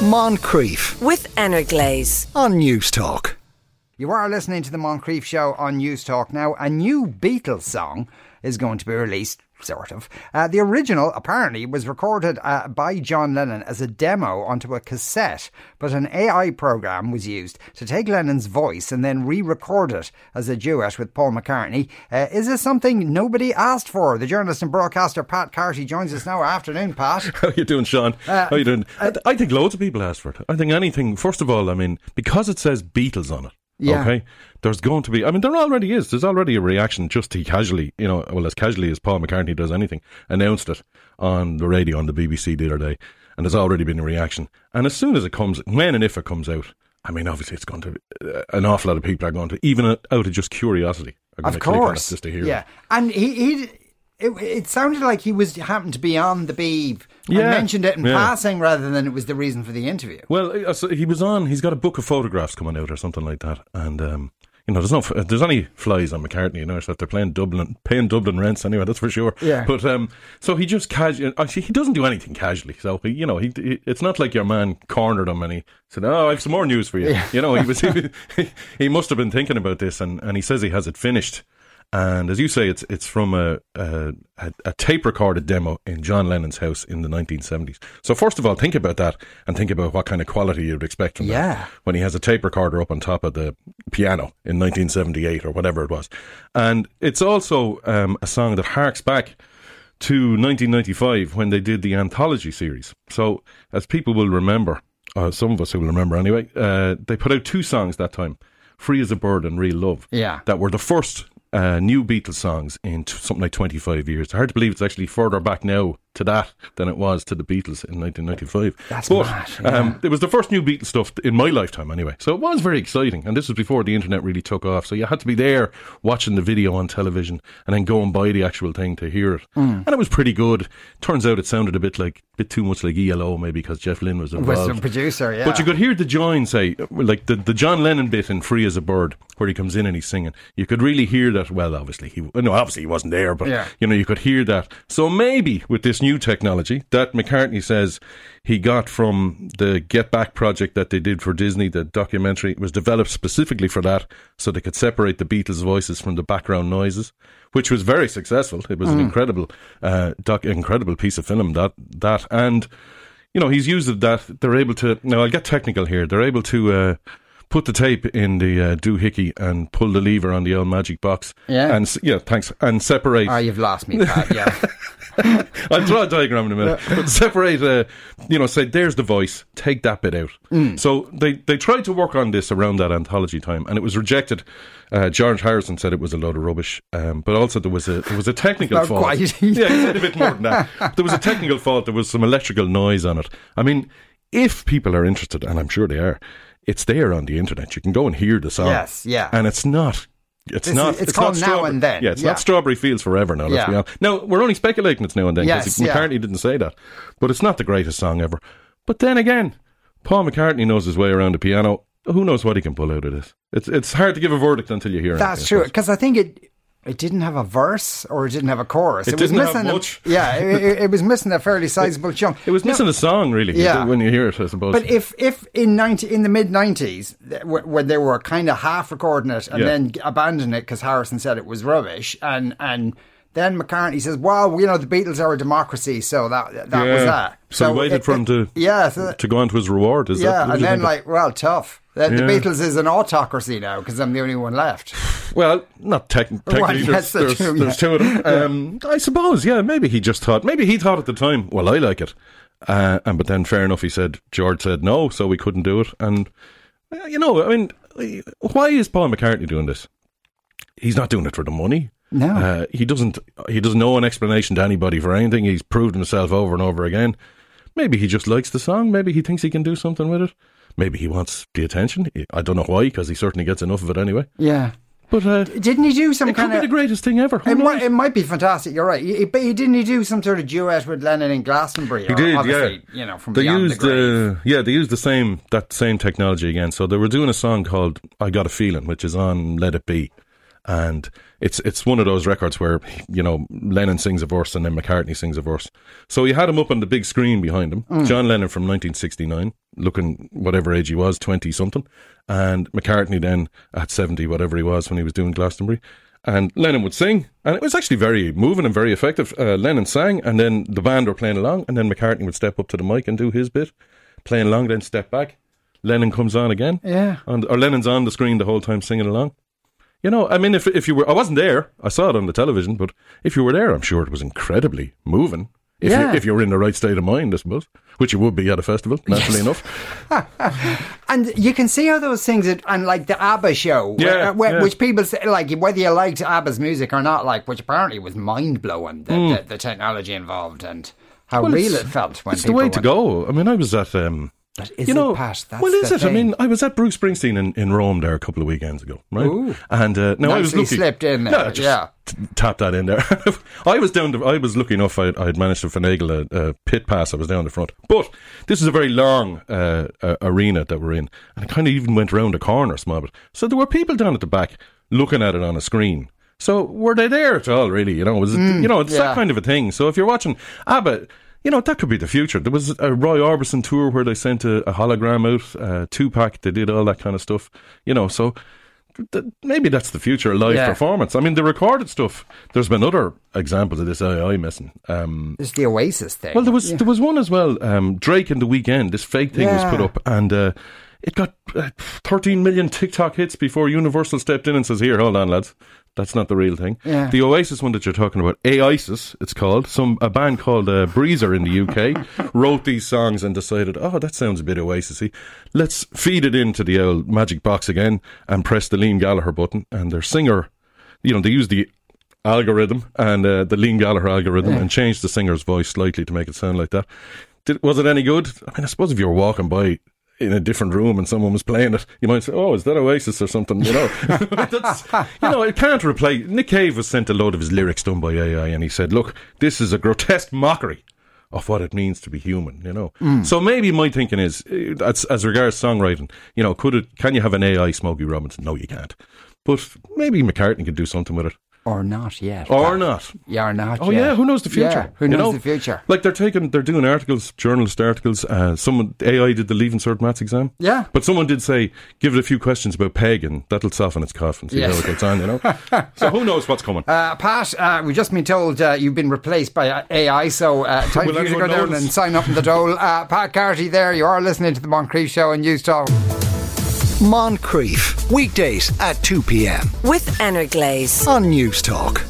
Moncrieff with Energlaze. on Newstalk. You are listening to the Moncrieff Show on Newstalk now. A new Beatles song is going to be released, sort of. Uh, the original, apparently, was recorded uh, by John Lennon as a demo onto a cassette, but an AI program was used to take Lennon's voice and then re record it as a duet with Paul McCartney. Uh, is this something nobody asked for? The journalist and broadcaster Pat Carty joins us now. Afternoon, Pat. How you doing, Sean? Uh, How you doing? I, I think loads of people asked for it. I think anything. First of all, I mean, because it says Beatles on it. Yeah. Okay. There's going to be. I mean, there already is. There's already a reaction. Just to casually, you know, well as casually as Paul McCartney does anything, announced it on the radio on the BBC the other day, and there's already been a reaction. And as soon as it comes, when and if it comes out, I mean, obviously it's going to. Uh, an awful lot of people are going to, even out of just curiosity, are going Of to click on it course. just to hear. Yeah. it. And he, he it, it sounded like he was happened to be on the Beeb and Yeah. mentioned it in Yeah. passing rather than it was the reason for the interview. Well, uh, so he was on. He's got a book of photographs coming out or something like that, and um, you know, there's no, there's any flies on McCartney. You know, so if they're playing Dublin, paying Dublin rents anyway. That's for sure. Yeah. But um, so he just casually. Actually, he doesn't do anything casually. So he, you know, he, he it's not like your man cornered him and he said, "Oh, I have some more news for you." You know, he was he, he must have been thinking about this, and and he says he has it finished. And as you say, it's it's from a, a a tape recorded demo in John Lennon's house in the 1970s. So first of all, think about that and think about what kind of quality you'd expect from Yeah. that when he has a tape recorder up on top of the piano in 1978 or whatever it was. And it's also um, a song that harks back to 1995 when they did the anthology series. So as people will remember, uh, some of us will remember anyway, uh, they put out two songs that time. Free as a Bird and Real Love. Yeah. That were the first uh, new Beatles songs in t- something like 25 years. Hard to believe it's actually further back now to that than it was to the Beatles in 1995. That's but, mad, yeah. um, it was the first new Beatles stuff in my lifetime anyway. So it was very exciting. And this was before the internet really took off. So you had to be there watching the video on television and then go and buy the actual thing to hear it. Mm. And it was pretty good. Turns out it sounded a bit like, bit too much like ELO maybe because Jeff Lynne was involved. the producer, yeah. But you could hear the join say, like the, the John Lennon bit in Free as a Bird, where he comes in and he's singing. You could really hear that. Well, obviously, he, no, obviously he wasn't there, but, Yeah. you know, you could hear that. So maybe with this new technology that McCartney says he got from the Get Back project that they did for Disney, the documentary was developed specifically for that, so they could separate the Beatles' voices from the background noises, which was very successful. It was an incredible, uh, doc, incredible piece of film that that and you know, he's used that they're able to. Now, I'll get technical here. They're able to uh, put the tape in the uh, doohickey and pull the lever on the old magic box. Yeah. And yeah, thanks. And separate. Ah, you've lost me, Pat. Yeah. I'll draw a diagram in a minute. But separate, uh, you know, say, there's the voice, take that bit out. Mm. So they, they tried to work on this around that anthology time, and it was rejected. Uh, George Harrison said it was a load of rubbish, um, but also there was a there was a technical Not fault. quite. yeah, he said a bit more than that. There was a technical fault. There was some electrical noise on it. I mean, if people are interested, and I'm sure they are, it's there on the internet. You can go and hear the song. Yes, yeah. and it's not. It's This not. is- it's called not Now Strawberry- and Then. Yeah, it's Yeah. not Strawberry Fields Forever. Now, let's Yeah. be honest. Now we're only speculating it's now and then because Yes, yeah. McCartney didn't say that, but it's not the greatest song ever. But then again, Paul McCartney knows his way around the piano. Who knows what he can pull out of this? It's it's hard to give a verdict until you hear it. That's true. Because I think it it didn't have a verse or it didn't have a chorus. It was didn't have missing a- much. yeah, it, it- it was missing a fairly sizable chunk. It was missing a song, really. Yeah. when you hear it, I suppose. But if if in ninety in the mid nineties when they were kind of half recording it and Yeah. then abandoning it because Harrison said it was rubbish and and then McCartney says, "Well, you know the Beatles are a democracy, so that that was that." So he waited for him to- yeah, so, to go on to his reward, is that? yeah, what and then like, well, tough. The, the Beatles is an autocracy now because I'm the only one left. Well, not tec- technically. Well, there's, yes, there's, there's two of them. Um, I suppose, yeah. Maybe he just thought. Maybe he thought at the time. Well, I like it, uh, and but then, fair enough. He said George said no, so we couldn't do it. And uh, you know, I mean, why is Paul McCartney doing this? He's not doing it for the money. No. uh, he doesn't. He doesn't know an explanation to anybody for anything. He's proved himself over and over again. Maybe he just likes the song. Maybe he thinks he can do something with it. Maybe he wants the attention. I don't know why, because he certainly gets enough of it anyway. Yeah. But uh, Didn't he do some it could kind be of? the greatest thing ever. Who It might, it might be fantastic. You're right. He, but he didn't he do some sort of duet with Lennon and Glastonbury? He or did, obviously, yeah. You know, from they beyond used the grave. uh, yeah, they used the same that same technology again. So they were doing a song called "I Got a Feeling," which is on "Let It Be," and it's it's one of those records where you know Lennon sings a verse and then McCartney sings a verse. So you had him up on the big screen behind him, John Lennon from 1969, looking whatever age he was, 20 something, and McCartney then at 70, whatever he was when he was doing Glastonbury. And Lennon would sing, and it was actually very moving and very effective. Uh, Lennon sang, and then the band were playing along, and then McCartney would step up to the mic and do his bit, playing along, then step back. Lennon comes on again, Yeah. and or Lennon's on the screen the whole time singing along. You know, I mean, if if you were, I wasn't there. I saw it on the television, but if you were there, I'm sure it was incredibly moving. If Yeah. you if you're in the right state of mind, I suppose, which you would be at a festival, naturally enough. And you can see how those things, are, and like the ABBA show, Yeah, where- where- yeah. which people say, like, whether you liked ABBA's music or not, like, which apparently was mind blowing, the, the, the technology involved and how. Well, real it felt when it's the way to go. I mean, I was at um, But is you know, it, Pat? That's well, is it? I mean, I was at Bruce Springsteen in, in Rome there a couple of weekends ago, right? Ooh. And uh, now I was lucky. slipped in there, Yeah, just yeah. t- tap that in there. I was down. The, I was lucky enough. I had managed to finagle a, a pit pass. I was down the front, but this is a very long uh, uh, arena that we're in, and it kind of even went around the corner, small bit. So there were people down at the back looking at it on a screen. So were they there at all? Really, you know, was it, you know, it's yeah. that kind of a thing. So if you're watching ABBA, you know, that could be the future. There was a Roy Orbison tour where they sent a, a hologram out, uh, Tupac, they did all that kind of stuff, you know, so th- maybe that's the future of live Yeah. performance. I mean, the recorded stuff, there's been other examples of this AI missing. Um, It's the Oasis thing. well, there was there was one as well. Um, Drake in the weekend. This fake thing was put up, and uh, it got uh, 13 million TikTok hits before Universal stepped in and says, "Here, hold on, lads." That's not the real thing. Yeah. The Oasis one that you're talking about, AISIS, it's called. Some a band called uh, Breezer in the UK wrote these songs and decided, oh, that sounds a bit Oasisy. Let's feed it into the old magic box again and press the Liam Gallagher button. And their singer, you know, they use the algorithm and uh, the Liam Gallagher algorithm and changed the singer's voice slightly to make it sound like that. Did, was it any good? I mean, I suppose if you were walking by in a different room and someone was playing it, you might say, "Oh, is that Oasis or something?" You know, you know, it can't replace. Nick Cave was sent a load of his lyrics done by AI, and he said, "Look, this is a grotesque mockery." Of what it means to be human, you know. So maybe my thinking is, uh, as, as regards songwriting, you know, could it? Can you have an AI Smokey Robinson? No, you can't. But maybe McCartney could do something with it, or not yet. or not. Yeah, or not Oh yet. yeah, who knows the future? Yeah, who you knows know? the future? Like they're taking, they're doing articles, journalist articles. Uh, someone AI did the Leaving Cert Maths exam. Yeah. but someone did say give it a few questions about pagan. that'll soften its cough and see Yes. how it gets on. You know. so who knows what's coming? Uh, Pat, uh, we've just been told uh, you've been replaced by uh, AI, so uh, time for you to go down and sign up in the dole. Uh, Pat Carty there, you are listening to the Moncrieff Show on Newstalk. Moncrieff, weekdays at 2 p.m. with Energlaze. on Newstalk.